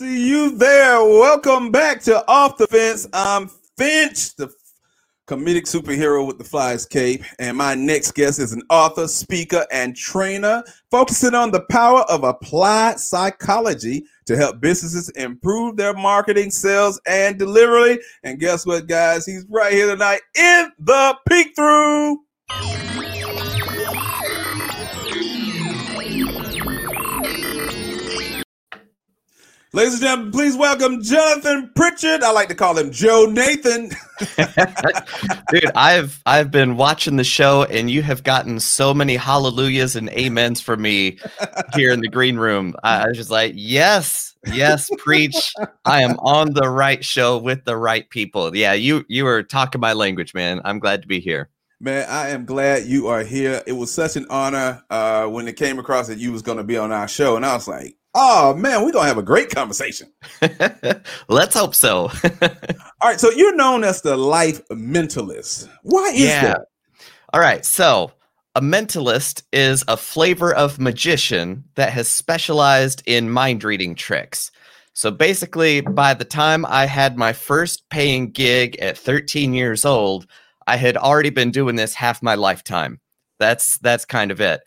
See you there. Welcome back to Off the Fence. I'm Finch, the comedic superhero with the fly's cape. And my next guest is an author, speaker, and trainer focusing on the power of applied psychology to help businesses improve their marketing, sales, and delivery. And guess what, guys? He's right here tonight in the peek through. Ladies and gentlemen, please welcome Jonathan Pritchard. I like to call him Joe Nathan. Dude, I've I've been watching the show and you have gotten so many hallelujahs and amens for me here in the green room. I was just like, yes, yes, preach. I am on the right show with the right people. Yeah, you you were talking my language, man. I'm glad to be here. Man, I am glad you are here. It was such an honor uh, when it came across that you was going to be on our show, and I was like, Oh man, we're gonna have a great conversation. Let's hope so. All right, so you're known as the life mentalist. Why is yeah. that? All right, so a mentalist is a flavor of magician that has specialized in mind reading tricks. So basically, by the time I had my first paying gig at 13 years old, I had already been doing this half my lifetime. That's that's kind of it.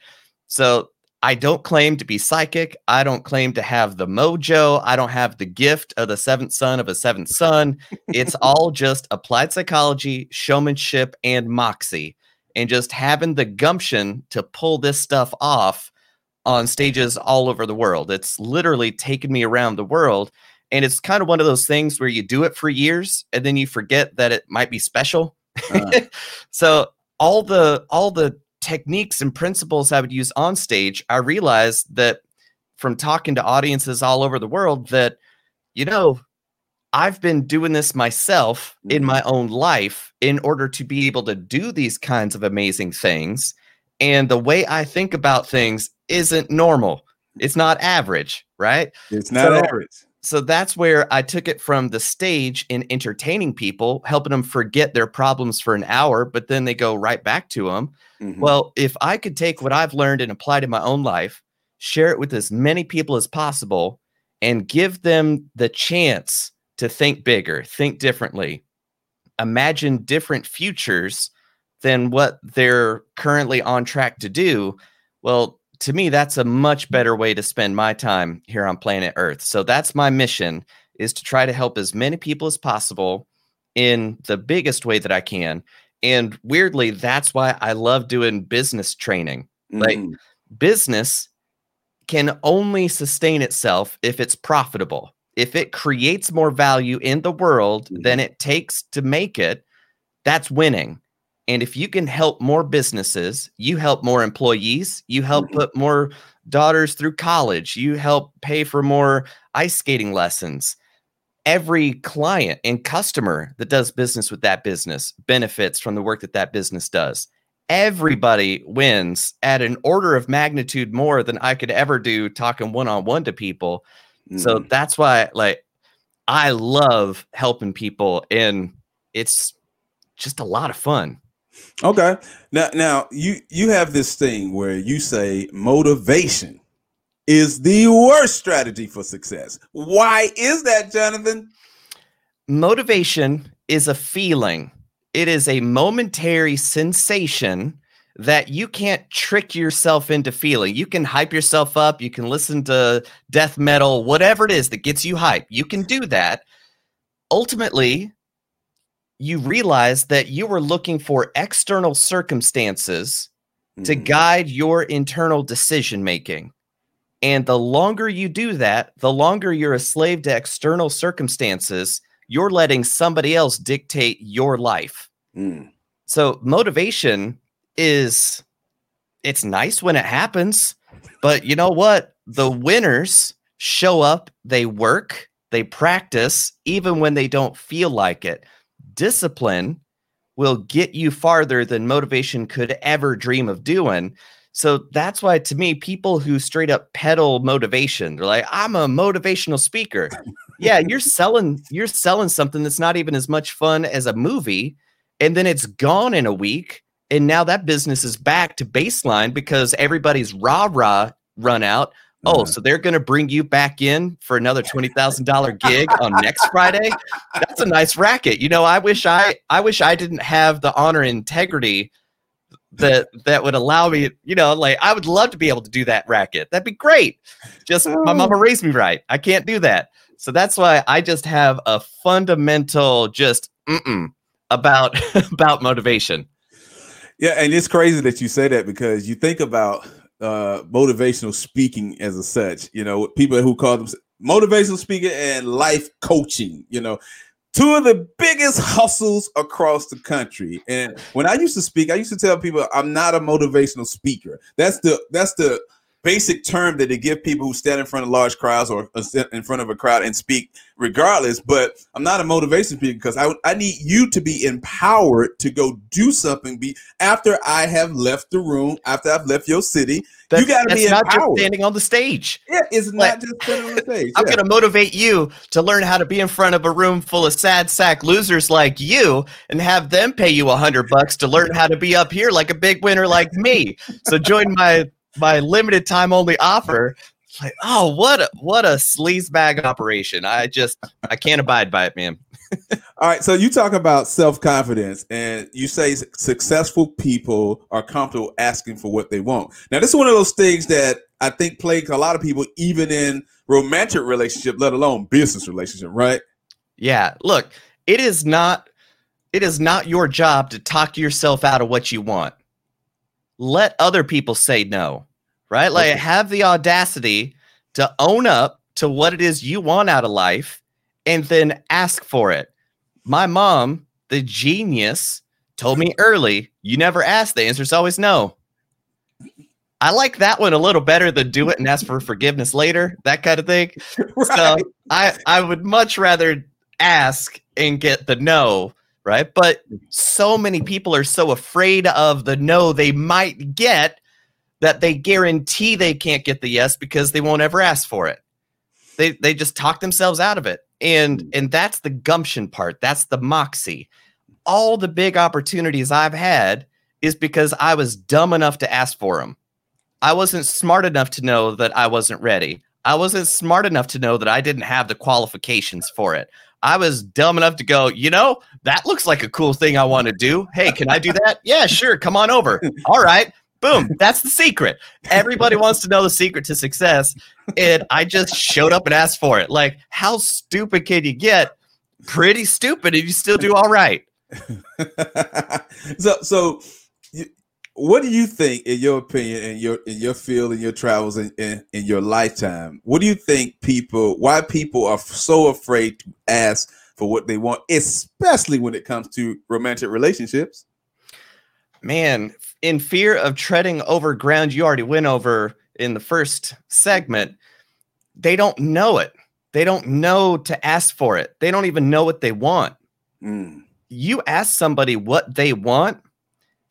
So I don't claim to be psychic. I don't claim to have the mojo. I don't have the gift of the seventh son of a seventh son. It's all just applied psychology, showmanship, and moxie, and just having the gumption to pull this stuff off on stages all over the world. It's literally taken me around the world. And it's kind of one of those things where you do it for years and then you forget that it might be special. Uh. so all the all the techniques and principles I would use on stage, I realized that from talking to audiences all over the world that, you know, I've been doing this myself in mm-hmm. my own life in order to be able to do these kinds of amazing things. And the way I think about things isn't normal. It's not average, right? It's not so, average so that's where I took it from the stage in entertaining people, helping them forget their problems for an hour, but then they go right back to them. Mm-hmm. Well, if I could take what I've learned and apply to my own life, share it with as many people as possible, and give them the chance to think bigger, think differently, imagine different futures than what they're currently on track to do. Well, to me that's a much better way to spend my time here on planet earth. So that's my mission is to try to help as many people as possible in the biggest way that i can. And weirdly that's why i love doing business training mm-hmm. like business can only sustain itself if it's profitable. If it creates more value in the world mm-hmm. than it takes to make it that's winning and if you can help more businesses, you help more employees, you help mm-hmm. put more daughters through college, you help pay for more ice skating lessons. Every client and customer that does business with that business benefits from the work that that business does. Everybody wins at an order of magnitude more than I could ever do talking one on one to people. Mm. So that's why, like, I love helping people, and it's just a lot of fun. Okay. Now now you you have this thing where you say motivation is the worst strategy for success. Why is that, Jonathan? Motivation is a feeling. It is a momentary sensation that you can't trick yourself into feeling. You can hype yourself up, you can listen to death metal, whatever it is that gets you hype. You can do that. Ultimately, you realize that you were looking for external circumstances mm-hmm. to guide your internal decision making. And the longer you do that, the longer you're a slave to external circumstances, you're letting somebody else dictate your life. Mm. So motivation is it's nice when it happens, but you know what? The winners show up, they work, they practice even when they don't feel like it discipline will get you farther than motivation could ever dream of doing. So that's why, to me, people who straight up peddle motivation, they're like, "I'm a motivational speaker." yeah, you're selling you're selling something that's not even as much fun as a movie, and then it's gone in a week, and now that business is back to baseline because everybody's rah rah run out Oh, uh-huh. so they're going to bring you back in for another $20,000 gig on next Friday? That's a nice racket. You know, I wish I I wish I didn't have the honor and integrity that that would allow me, you know, like I would love to be able to do that racket. That'd be great. Just my oh. mama raised me right. I can't do that. So that's why I just have a fundamental just about about motivation. Yeah, and it's crazy that you say that because you think about uh motivational speaking as a such, you know, people who call them motivational speaker and life coaching, you know, two of the biggest hustles across the country. And when I used to speak, I used to tell people I'm not a motivational speaker. That's the that's the basic term that they give people who stand in front of large crowds or uh, in front of a crowd and speak regardless. But I'm not a motivation speaker because I, I need you to be empowered to go do something be after I have left the room, after I've left your city. That's, you got to be empowered. not just standing on the stage. Yeah, it's like, not just standing on the stage. I'm going to motivate you to learn how to be in front of a room full of sad sack losers like you and have them pay you a hundred bucks to learn how to be up here like a big winner like me. So join my my limited time only offer. like, oh, what a what a sleaze bag operation. I just I can't abide by it, man. All right, so you talk about self confidence, and you say successful people are comfortable asking for what they want. Now, this is one of those things that I think plague a lot of people, even in romantic relationship, let alone business relationship, right? Yeah. Look, it is not it is not your job to talk yourself out of what you want let other people say no, right? Like okay. have the audacity to own up to what it is you want out of life and then ask for it. My mom, the genius, told me early, you never ask, the answer is always no. I like that one a little better than do it and ask for forgiveness later, that kind of thing. right. So I, I would much rather ask and get the no right? But so many people are so afraid of the no they might get that they guarantee they can't get the yes because they won't ever ask for it. They they just talk themselves out of it. And mm. and that's the gumption part. That's the moxie. All the big opportunities I've had is because I was dumb enough to ask for them. I wasn't smart enough to know that I wasn't ready. I wasn't smart enough to know that I didn't have the qualifications for it. I was dumb enough to go, you know, that looks like a cool thing I want to do. Hey, can I do that? yeah, sure. Come on over. All right. Boom. That's the secret. Everybody wants to know the secret to success. And I just showed up and asked for it. Like, how stupid can you get? Pretty stupid, and you still do all right. so, so what do you think, in your opinion, in your in your field, in your travels, in, in, in your lifetime, what do you think people, why people are so afraid to ask for what they want, especially when it comes to romantic relationships? Man, in fear of treading over ground you already went over in the first segment, they don't know it. They don't know to ask for it. They don't even know what they want. Mm. You ask somebody what they want,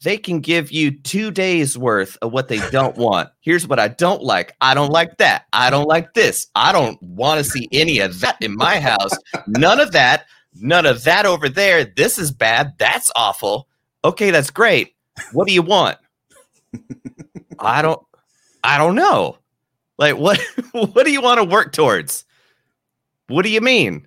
they can give you two days worth of what they don't want. Here's what I don't like. I don't like that. I don't like this. I don't want to see any of that in my house. None of that. None of that over there. This is bad. That's awful. Okay, that's great. What do you want? I don't I don't know. Like what what do you want to work towards? What do you mean?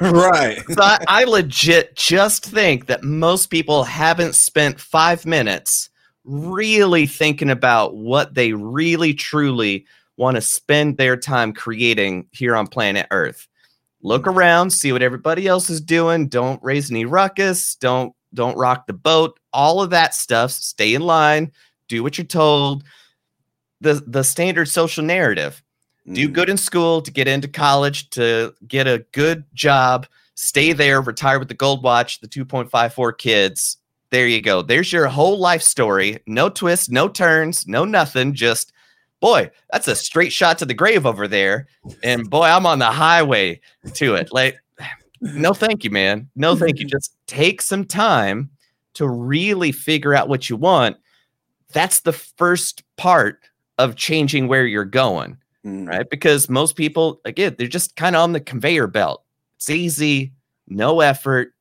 right. so I, I legit just think that most people haven't spent five minutes really thinking about what they really truly want to spend their time creating here on planet Earth. Look around, see what everybody else is doing. Don't raise any ruckus. Don't don't rock the boat. All of that stuff. Stay in line. Do what you're told. The the standard social narrative do mm. good in school to get into college to get a good job stay there retire with the gold watch the 2.54 kids. There you go. There's your whole life story. No twists no turns no nothing. Just boy that's a straight shot to the grave over there. And boy i'm on the highway to it. Like no thank you man. No thank you. Just take some time to really figure out what you want. That's the first part of changing where you're going mm. right? Because most people, again, they're just kind of on the conveyor belt. It's easy, no effort.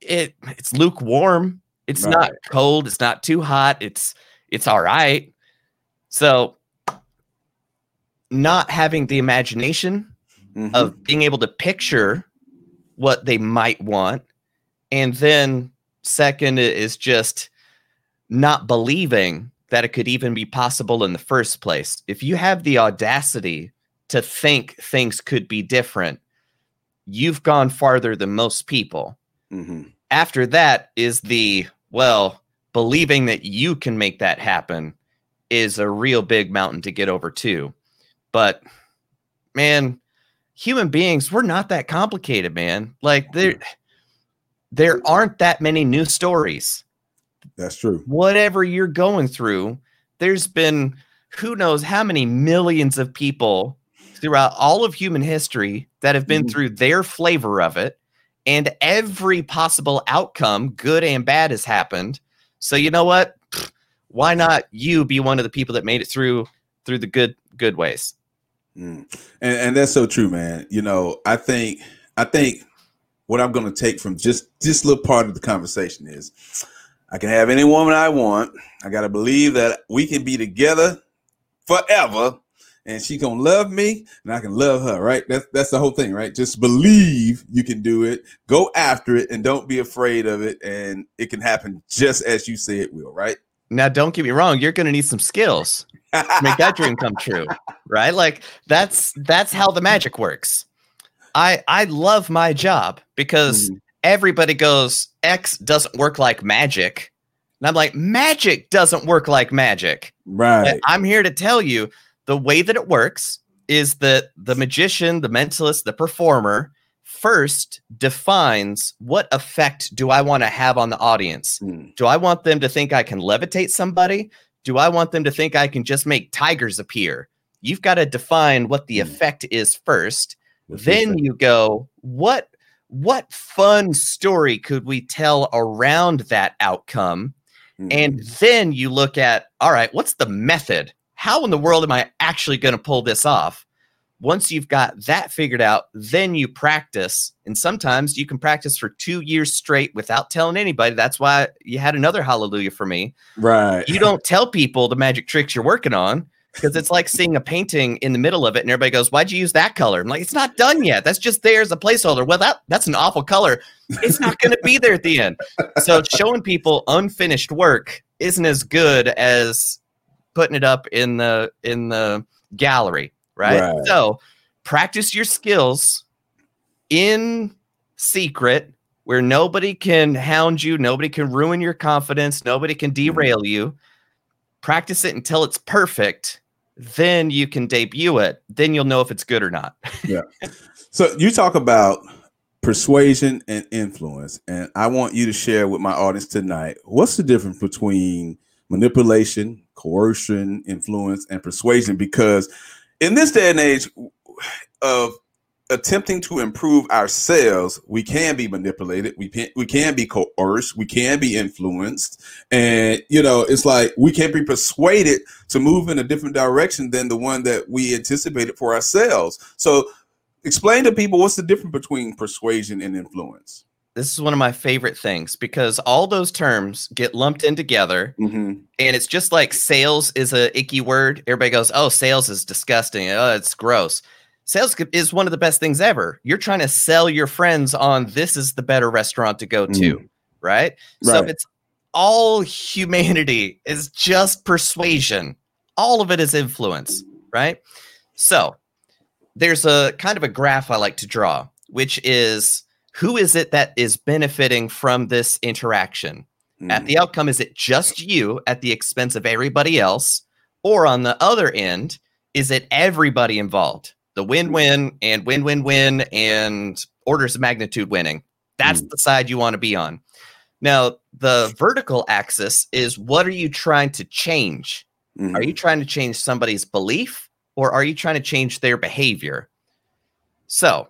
It it's lukewarm. It's right. not cold. It's not too hot. It's it's all right. So not having the imagination Mhm. of being able to picture what they might want. And then, second, is just not believing that it could even be possible in the first place. If you have the audacity to think things could be different, you've gone farther than most people. Mhm. After that is the, well, believing that you can make that happen is a real big mountain to get over, too. But man, human beings, we're not that complicated, man. Like there there aren't that many new stories. That's true. Whatever you're going through, there's been who knows how many millions of people throughout all of human history that have been Mhm. through their flavor of it and every possible outcome, good and bad has happened. So you know what? Why not you be one of the people that made it through through the good good ways? Mm. And and that's so true, man. You know, I think I think what I'm going to take from just this little part of the conversation is I can have any woman I want. I got to believe that we can be together forever and she going to love me and I can love her, right? That's that's the whole thing, right? Just believe you can do it. Go after it and don't be afraid of it and it can happen just as you say it will, right? Now, don't get me wrong, you're going to need some skills to make that dream come true, right? Like that's that's how the magic works. I I love my job because Mhm. Everybody goes X doesn't work like magic. And I'm like, magic doesn't work like magic. Right. And I'm here to tell you the way that it works is that the magician, the mentalist, the performer first defines what effect do I want to have on the audience? Mm. Do I want them to think I can levitate somebody? Do I want them to think I can just make tigers appear? You've got to define what the Mm. effect is first. What you Then you go, what what fun story could we tell around that outcome? Mhm. And then you look at, all right, what's the method? How in the world am I actually going to pull this off? Once you've got that figured out, then you practice. And sometimes you can practice for two years straight without telling anybody. That's why you had another hallelujah for me. right. You don't tell people the magic tricks you're working on because it's like seeing a painting in the middle of it and everybody goes, Why'd you use that color? I'm like, It's not done yet. That's just there as a placeholder. Well, that, that's an awful color. It's not going to be there at the end. So showing people unfinished work isn't as good as putting it up in the in the gallery, right? Right. So practice your skills in secret where nobody can hound you, nobody can ruin your confidence, nobody can mm-hmm. derail you. Practice it until it's perfect. Then you can debut it. Then you'll know if it's good or not. yeah. So you talk about persuasion and influence, and I want you to share with my audience tonight what's the difference between manipulation, coercion, influence, and persuasion? Because in this day and age of attempting to improve ourselves, we can be manipulated, we can we can be coerced, we can be influenced, and you know it's like we can't be persuaded to move in a different direction than the one that we anticipated for ourselves. So explain to people what's the difference between persuasion and influence. This is one of my favorite things because all those terms get lumped in together Mm-hmm. and it's just like sales is a icky word. Everybody goes, "Oh, sales is disgusting. Oh, it's gross." Sales is one of the best things ever. You're trying to sell your friends on this is the better restaurant to go to, right? So Right. it's all humanity is just persuasion. All of it is influence, right? So there's a kind of a graph I like to draw, which is who is it that is benefiting from this interaction? At Mm-hmm. the outcome, is it just you at the expense of everybody else? Or on the other end, is it everybody involved? The win win and win win win and orders of magnitude winning. That's the side you want to be on. Now, the vertical axis is what are you trying to change? Mhm. Are you trying to change somebody's belief or are you trying to change their behavior? So,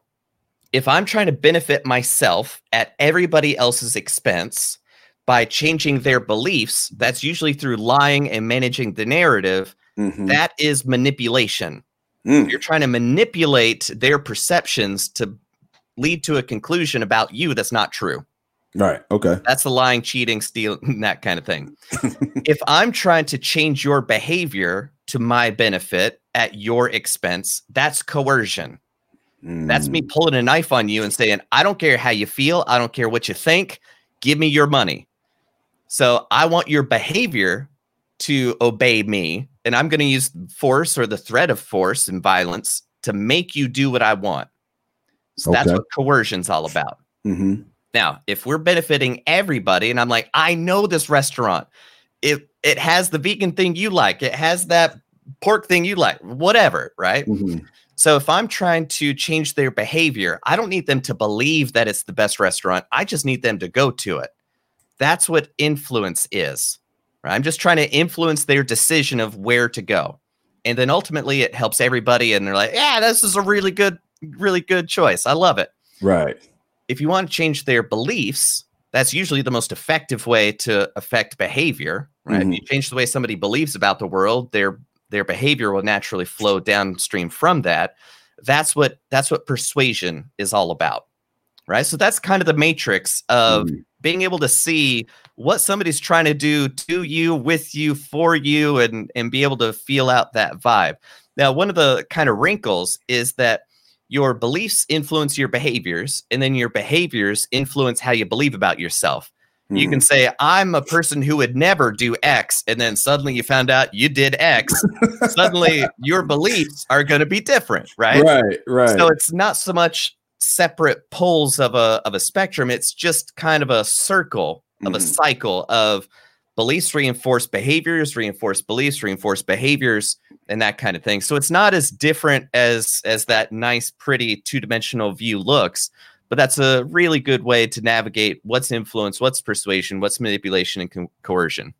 if I'm trying to benefit myself at everybody else's expense by changing their beliefs, that's usually through lying and managing the narrative. Mhm. That is manipulation. Mm. You're trying to manipulate their perceptions to lead to a conclusion about you that's not true. Right. Okay. That's the lying, cheating, stealing, that kind of thing. if I'm trying to change your behavior to my benefit at your expense, that's coercion. Mm. That's me mm. pulling a knife on you and saying, I don't care how you feel. I don't care what you think. Give me your money. So I want your behavior to obey me. And I'm going to use force or the threat of force and violence to make you do what I want. So okay. that's what coercion's all about. Mm-hmm. Now, if we're benefiting everybody, and I'm like, I know this restaurant, it it has the vegan thing you like, it has that pork thing you like, whatever, right? Mm-hmm. So if I'm trying to change their behavior, I don't need them to believe that it's the best restaurant. I just need them to go to it. That's what influence is. Right? I'm just trying to influence their decision of where to go. And then ultimately it helps everybody and they're like, "Yeah, this is a really good really good choice. I love it." Right. If you want to change their beliefs, that's usually the most effective way to affect behavior, right? Mm-hmm. If you change the way somebody believes about the world, their their behavior will naturally flow downstream from that. That's what that's what persuasion is all about. Right? So that's kind of the matrix of mm-hmm. being able to see what somebody's trying to do to you, with you, for you, and and be able to feel out that vibe. Now, one of the kind of wrinkles is that your beliefs influence your behaviors, and then your behaviors influence how you believe about yourself. Mm-hmm. You can hmm. say, I'm a person who would never do X, and then suddenly you found out you did X. suddenly your beliefs are going to be different, right? Right, right. So it's not so much separate poles of a of a spectrum, it's just kind of a circle of mm-hmm. a cycle of beliefs reinforce behaviors, reinforce beliefs, reinforce behaviors, and that kind of thing. So it's not as different as as that nice, pretty two-dimensional view looks but that's a really good way to navigate what's influence, what's persuasion, what's manipulation, and co- coercion.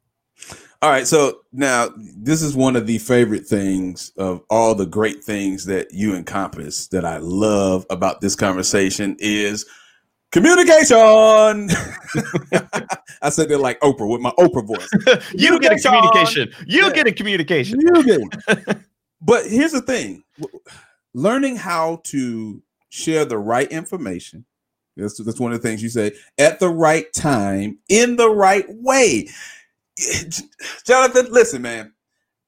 All right. So now this is one of the favorite things of all the great things that you encompass that I love about this conversation is communication. I said it like Oprah with my Oprah voice. you get a communication. You yeah. get a communication. You get. but here's the thing learning how to share the right information. That's, that's one of the things you say at the right time in the right way. Jonathan, listen, man.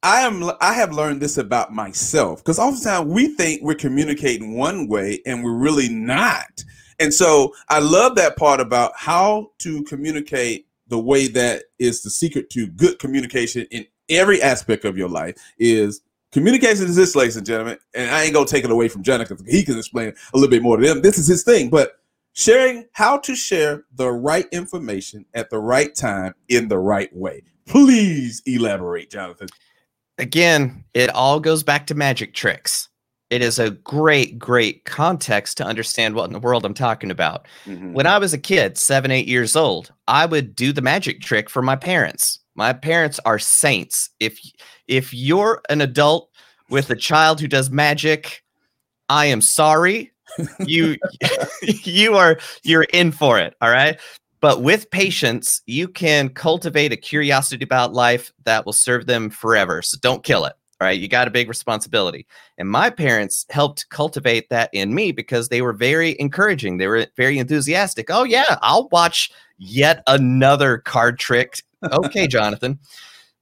I am I have learned this about myself because oftentimes we think we're communicating one way and we're really not. And so I love that part about how to communicate the way that is the secret to good communication in every aspect of your life is Communication is this, ladies and gentlemen, and I ain't gonna take it away from Jonathan. He can explain a little bit more to them. This is his thing, but sharing how to share the right information at the right time in the right way. Please elaborate, Jonathan. Again, it all goes back to magic tricks. It is a great, great context to understand what in the world I'm talking about. Mm-hmm. When I was a kid, seven, eight years old, I would do the magic trick for my parents. My parents are saints. If if you're an adult with a child who does magic, I am sorry. You you are you're in for it, all right? But with patience, you can cultivate a curiosity about life that will serve them forever. So don't kill it. All right, you got a big responsibility. And my parents helped cultivate that in me because they were very encouraging. They were very enthusiastic. Oh, yeah, I'll watch yet another card trick. Okay, Jonathan.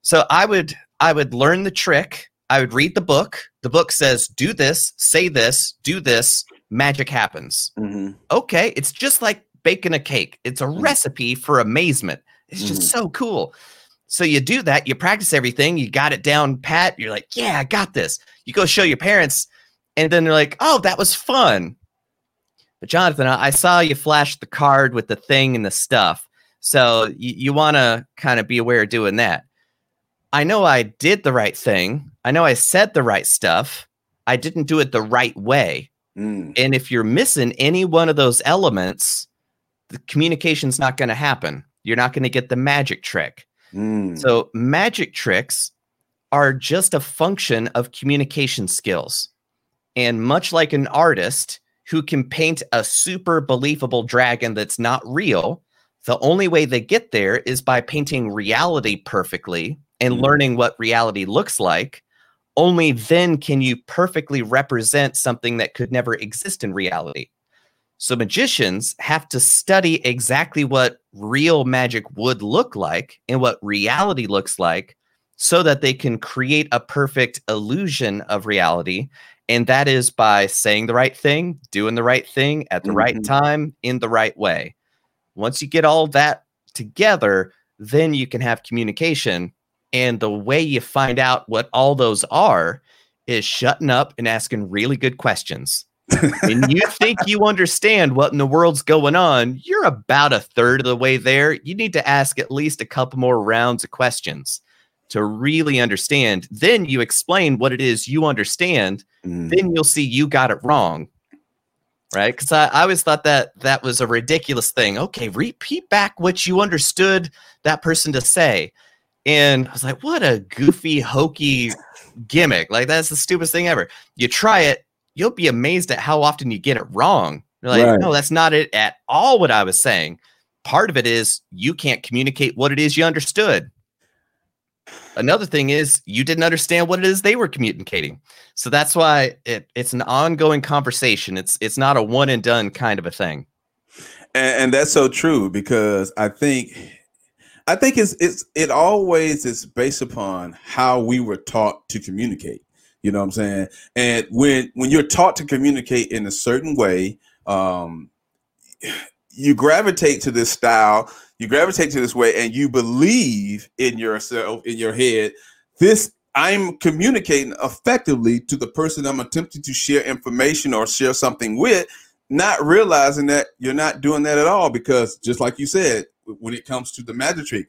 So I would I would learn the trick. I would read the book. The book says, do this, say this, do this, magic happens. Mm-hmm. Okay, it's just like baking a cake. It's a mm-hmm. recipe for amazement. It's just mm-hmm. so cool. So you do that, you practice everything, you got it down pat. You're like, yeah, I got this. You go show your parents, and then they're like, oh, that was fun. But Jonathan, I saw you flash the card with the thing and the stuff. So you, you want to kind of be aware of doing that. I know I did the right thing. I know I said the right stuff. I didn't do it the right way. Mm. And if you're missing any one of those elements, the communication's not going to happen. You're not going to get the magic trick. Mm. So, magic tricks are just a function of communication skills. And much like an artist who can paint a super believable dragon that's not real, the only way they get there is by painting reality perfectly and mm. learning what reality looks like, only then can you perfectly represent something that could never exist in reality. So magicians have to study exactly what real magic would look like and what reality looks like so that they can create a perfect illusion of reality. And that is by saying the right thing, doing the right thing at the mm-hmm. right time in the right way. Once you get all that together, then you can have communication. And the way you find out what all those are is shutting up and asking really good questions. And you think you understand what in the world's going on, you're about a third of the way there. You need to ask at least a couple more rounds of questions to really understand. Then you explain what it is you understand. Mm. Then you'll see you got it wrong. Right. Because I, I always thought that that was a ridiculous thing. Okay, repeat back what you understood that person to say. And I was like, what a goofy, hokey gimmick. Like, that's the stupidest thing ever. You try it, you'll be amazed at how often you get it wrong. You're like, right. no, that's not it at all what I was saying. Part of it is you can't communicate what it is you understood. Another thing is you didn't understand what it is they were communicating. So that's why it, it's an ongoing conversation. It's it's not a one and done kind of a thing. And, and that's so true because I think I think it's it's it always is based upon how we were taught to communicate. You know what I'm saying? And when when you're taught to communicate in a certain way, um, you gravitate to this style, you gravitate to this way, and you believe in yourself, in your head, this I'm communicating effectively to the person I'm attempting to share information or share something with, not realizing that you're not doing that at all. Because just like you said, when it comes to the magic trick,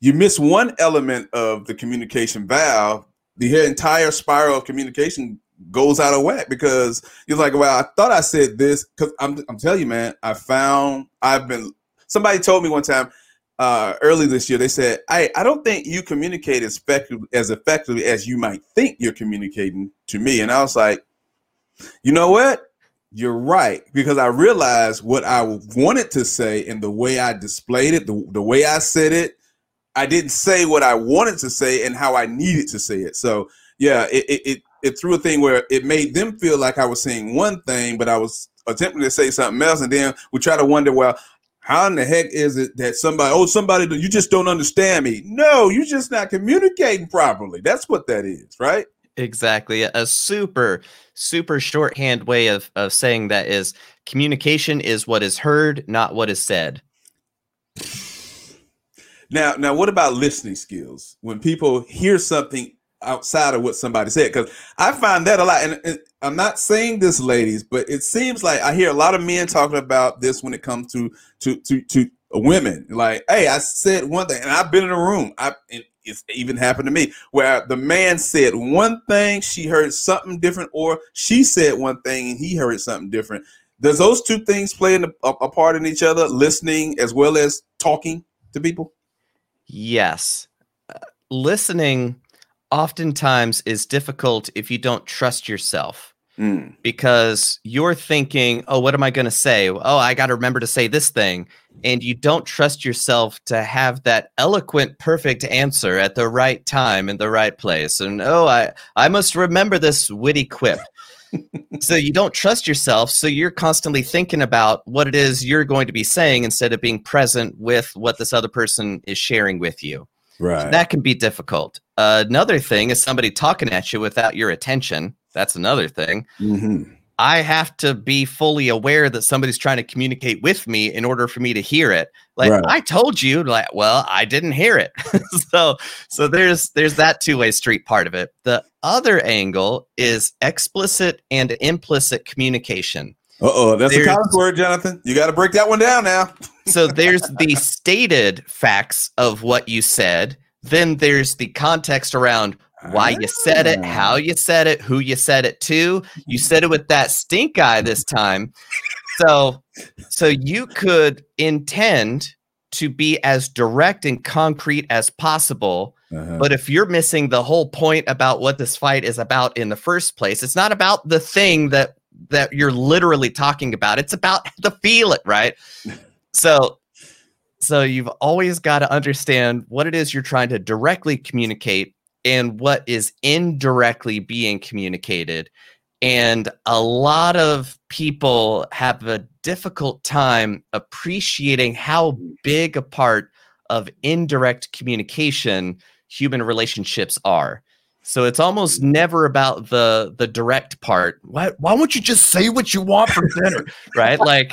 you miss one element of the communication valve the entire spiral of communication goes out of whack because you're like, well, I thought I said this because I'm, I'm telling you, man, I found I've been. Somebody told me one time uh, early this year. They said, I I don't think you communicate as effectively as effectively as you might think you're communicating to me, and I was like, you know what? You're right because I realized what I wanted to say and the way I displayed it, the, the way I said it, I didn't say what I wanted to say and how I needed to say it. So yeah, it it it, it threw a thing where it made them feel like I was saying one thing, but I was attempting to say something else, and then we try to wonder, well, how in the heck is it that somebody, oh, somebody, you just don't understand me? No, you're just not communicating properly. That's what that is, right? Exactly. A super, super shorthand way of, of saying that is communication is what is heard, not what is said. Now, now, what about listening skills? When people hear something outside of what somebody said, because I find that a lot. And, and, I'm not saying this, ladies, but it seems like I hear a lot of men talking about this when it comes to to to to women. Like, hey, I said one thing, and I've been in a room. I it's even happened to me where the man said one thing, she heard something different, or she said one thing and he heard something different. Does those two things play in a, a part in each other, listening as well as talking to people? Yes. Uh, listening oftentimes is difficult if you don't trust yourself. Mm. Because you're thinking, oh, what am I going to say? Oh, I got to remember to say this thing. And you don't trust yourself to have that eloquent, perfect answer at the right time in the right place. And oh, I, I must remember this witty quip. So you don't trust yourself. So you're constantly thinking about what it is you're going to be saying instead of being present with what this other person is sharing with you. Right. So that can be difficult. Uh, another thing is somebody talking at you without your attention. That's another thing. Mm-hmm. I have to be fully aware that somebody's trying to communicate with me in order for me to hear it. Like right. I told you, like, well, I didn't hear it. so, so there's there's that two way street part of it. The other angle is explicit and implicit communication. Uh oh, that's there's, a college word, Jonathan. You got to break that one down now. so there's the stated facts of what you said. Then there's the context around why you said it, how ah. you said it, who you said it to. You said it with that stink eye this time. So so you could intend to be as direct and concrete as possible. Uh-huh. But if you're missing the whole point about what this fight is about in the first place, it's not about the thing that that you're literally talking about. It's about the feel it, right? so so you've always got to understand what it is you're trying to directly communicate and what is indirectly being communicated. And a lot of people have a difficult time appreciating how big a part of indirect communication human relationships are. So it's almost never about the the direct part. Why why won't you just say what you want for dinner? right? Like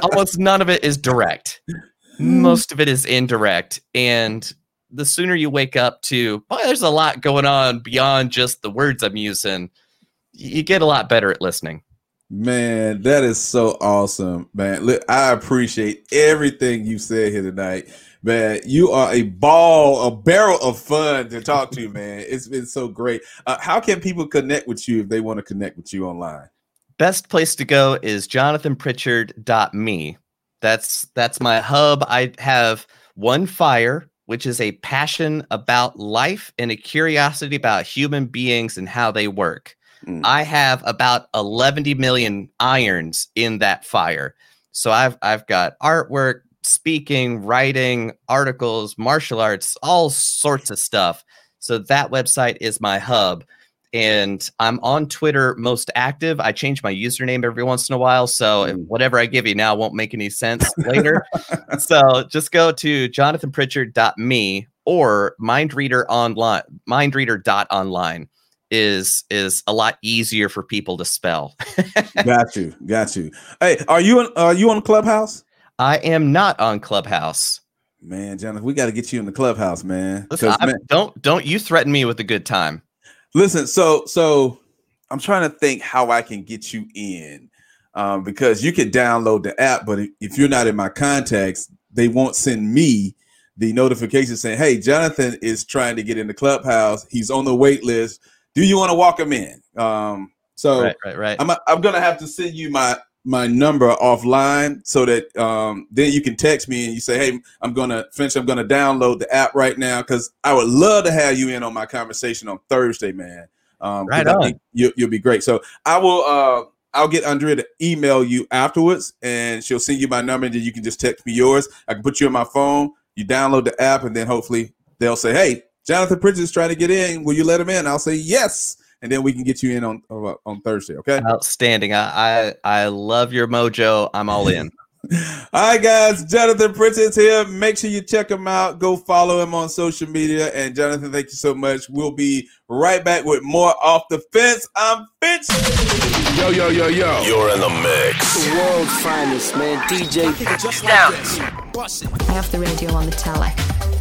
almost none of it is direct. Hmm. Most of it is indirect. And the sooner you wake up to, boy, there's a lot going on beyond just the words I'm using, you get a lot better at listening. Man, that is so awesome, man. Look, I appreciate everything you said here tonight man. You are a ball, a barrel of fun to talk to, man. It's been so great. Uh, how can people connect with you if they want to connect with you online? Best place to go is jonathanpritchard.me. That's that's my hub. I have one fire, which is a passion about life and a curiosity about human beings and how they work. Mm. I have about 11 million irons in that fire. So I've I've got artwork, speaking, writing, articles, martial arts, all sorts of stuff. So that website is my hub. And I'm on Twitter most active. I change my username every once in a while. So mm. whatever I give you now won't make any sense later. so just go to jonathanpritchard.me or mindreader online, mindreader.online is is a lot easier for people to spell. got you, got you. Hey, are you on are you on Clubhouse? I am not on Clubhouse. Man, Jonathan, we got to get you in the clubhouse, man. Listen, man. don't don't you threaten me with a good time. Listen, so so I'm trying to think how I can get you in, um, because you can download the app, but if you're not in my contacts, they won't send me the notification saying, "Hey, Jonathan is trying to get in the clubhouse. He's on the wait list. Do you want to walk him in?" Um, so right, right, right. I'm I'm gonna have to send you my my number offline so that um, then you can text me and you say, "Hey, I'm gonna finish. I'm gonna download the app right now because I would love to have you in on my conversation on Thursday, man. Um, right on. You, will be great. So I will. Uh, I'll get Andrea to email you afterwards, and she'll send you my number, and then you can just text me yours. I can put you on my phone. You download the app, and then hopefully they'll say, "Hey, Jonathan Prince is trying to get in. Will you let him in?" I'll say yes and then we can get you in on uh, on Thursday. Okay. Outstanding. I, I I love your mojo. I'm all in. all right, guys. Jonathan Prince is here. Make sure you check him out. Go follow him on social media. And Jonathan, thank you so much. We'll be right back with more off the fence. I'm Finch. Yo, yo, yo, yo. You're in the mix. The world's finest, man. DJ. Just I have the radio on the tele.